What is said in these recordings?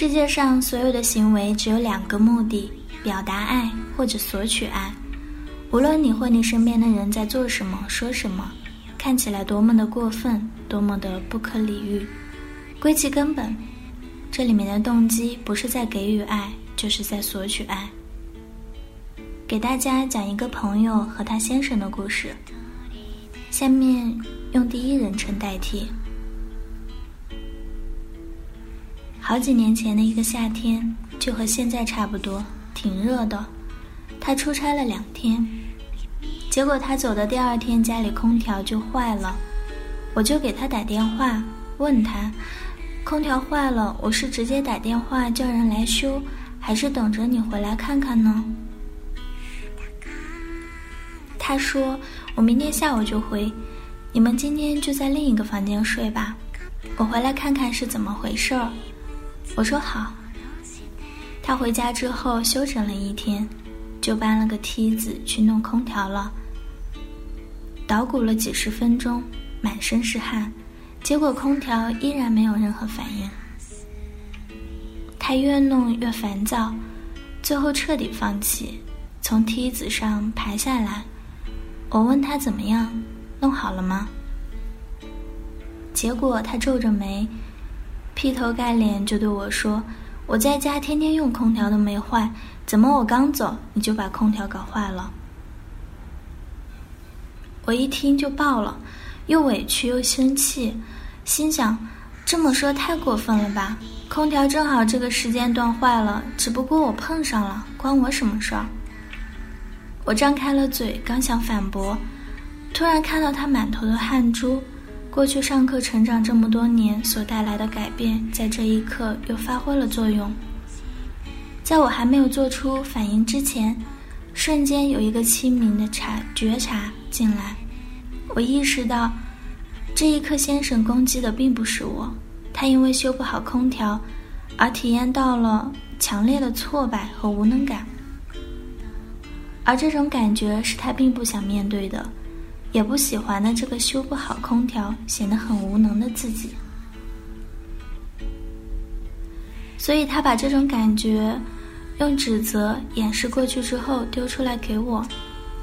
世界上所有的行为只有两个目的：表达爱或者索取爱。无论你或你身边的人在做什么、说什么，看起来多么的过分，多么的不可理喻，归其根本，这里面的动机不是在给予爱，就是在索取爱。给大家讲一个朋友和他先生的故事。下面用第一人称代替。好几年前的一个夏天，就和现在差不多，挺热的。他出差了两天，结果他走的第二天，家里空调就坏了。我就给他打电话，问他，空调坏了，我是直接打电话叫人来修，还是等着你回来看看呢？他说，我明天下午就回，你们今天就在另一个房间睡吧，我回来看看是怎么回事儿。我说好。他回家之后休整了一天，就搬了个梯子去弄空调了。捣鼓了几十分钟，满身是汗，结果空调依然没有任何反应。他越弄越烦躁，最后彻底放弃，从梯子上爬下来。我问他怎么样，弄好了吗？结果他皱着眉。劈头盖脸就对我说：“我在家天天用空调都没坏，怎么我刚走你就把空调搞坏了？”我一听就爆了，又委屈又生气，心想：这么说太过分了吧？空调正好这个时间段坏了，只不过我碰上了，关我什么事儿？我张开了嘴，刚想反驳，突然看到他满头的汗珠。过去上课成长这么多年所带来的改变，在这一刻又发挥了作用。在我还没有做出反应之前，瞬间有一个清明的察觉察进来。我意识到，这一刻先生攻击的并不是我，他因为修不好空调，而体验到了强烈的挫败和无能感，而这种感觉是他并不想面对的。也不喜欢的这个修不好空调、显得很无能的自己，所以他把这种感觉用指责掩饰过去之后丢出来给我，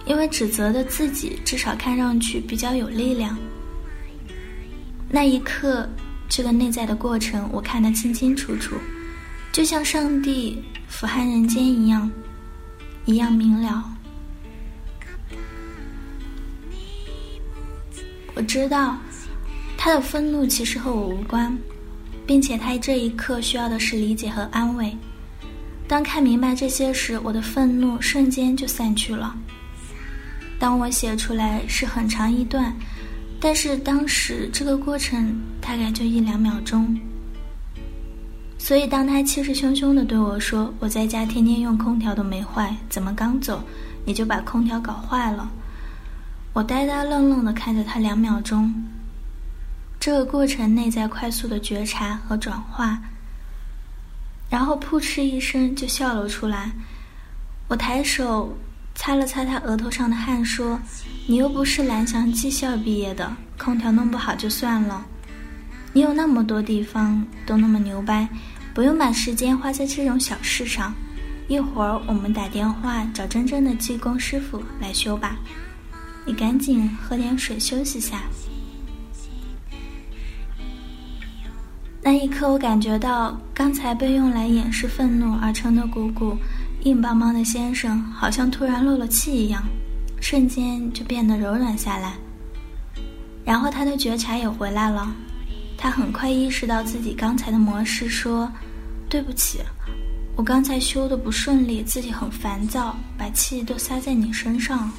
因为指责的自己至少看上去比较有力量。那一刻，这个内在的过程我看得清清楚楚，就像上帝俯瞰人间一样，一样明了。我知道，他的愤怒其实和我无关，并且他这一刻需要的是理解和安慰。当看明白这些时，我的愤怒瞬间就散去了。当我写出来是很长一段，但是当时这个过程大概就一两秒钟。所以当他气势汹汹地对我说：“我在家天天用空调都没坏，怎么刚走你就把空调搞坏了？”我呆呆愣愣地看着他两秒钟，这个过程内在快速的觉察和转化，然后噗嗤一声就笑了出来。我抬手擦了擦他额头上的汗，说：“你又不是蓝翔技校毕业的，空调弄不好就算了。你有那么多地方都那么牛掰，不用把时间花在这种小事上。一会儿我们打电话找真正的技工师傅来修吧。”你赶紧喝点水休息下。那一刻，我感觉到刚才被用来掩饰愤怒而成的鼓鼓、硬邦邦的先生，好像突然漏了气一样，瞬间就变得柔软下来。然后他的觉察也回来了，他很快意识到自己刚才的模式，说：“对不起，我刚才修的不顺利，自己很烦躁，把气都撒在你身上。”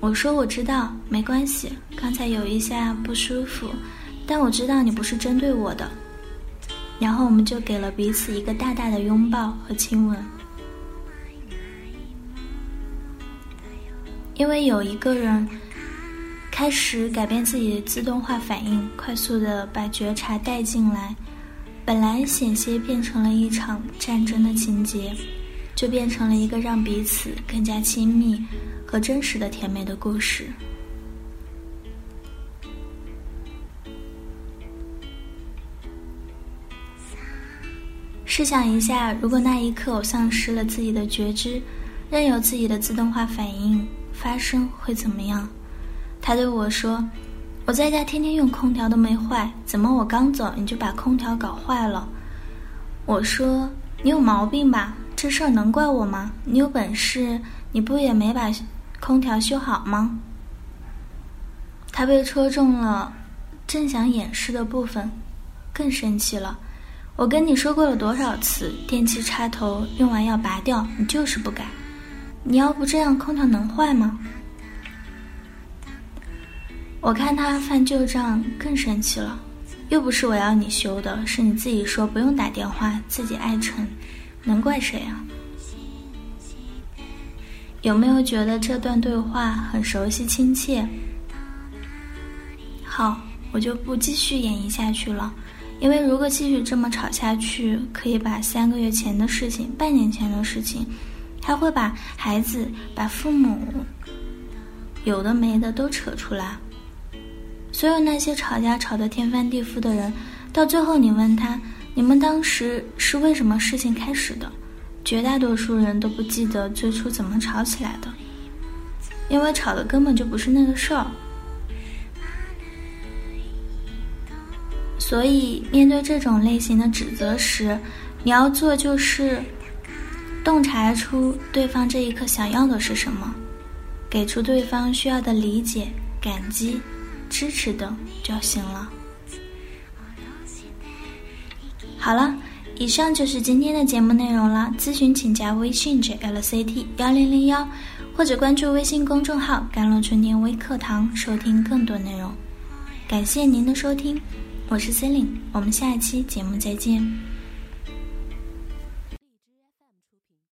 我说我知道，没关系。刚才有一下不舒服，但我知道你不是针对我的。然后我们就给了彼此一个大大的拥抱和亲吻。因为有一个人开始改变自己的自动化反应，快速的把觉察带进来，本来险些变成了一场战争的情节，就变成了一个让彼此更加亲密和真实的甜美的故事。试想一下，如果那一刻我丧失了自己的觉知，任由自己的自动化反应。发生会怎么样？他对我说：“我在家天天用空调都没坏，怎么我刚走你就把空调搞坏了？”我说：“你有毛病吧？这事儿能怪我吗？你有本事你不也没把空调修好吗？”他被戳中了，正想掩饰的部分，更生气了。我跟你说过了多少次，电器插头用完要拔掉，你就是不改。你要不这样，空调能坏吗？我看他翻旧账，更生气了。又不是我要你修的，是你自己说不用打电话，自己爱成，能怪谁啊？有没有觉得这段对话很熟悉亲切？好，我就不继续演绎下去了，因为如果继续这么吵下去，可以把三个月前的事情、半年前的事情。他会把孩子、把父母有的没的都扯出来。所有那些吵架吵得天翻地覆的人，到最后你问他，你们当时是为什么事情开始的？绝大多数人都不记得最初怎么吵起来的，因为吵的根本就不是那个事儿。所以，面对这种类型的指责时，你要做就是。洞察出对方这一刻想要的是什么，给出对方需要的理解、感激、支持等就行了。好了，以上就是今天的节目内容了。咨询请加微信 jlct 幺零零幺，或者关注微信公众号“甘露春天微课堂”收听更多内容。感谢您的收听，我是 c e l i n e 我们下一期节目再见。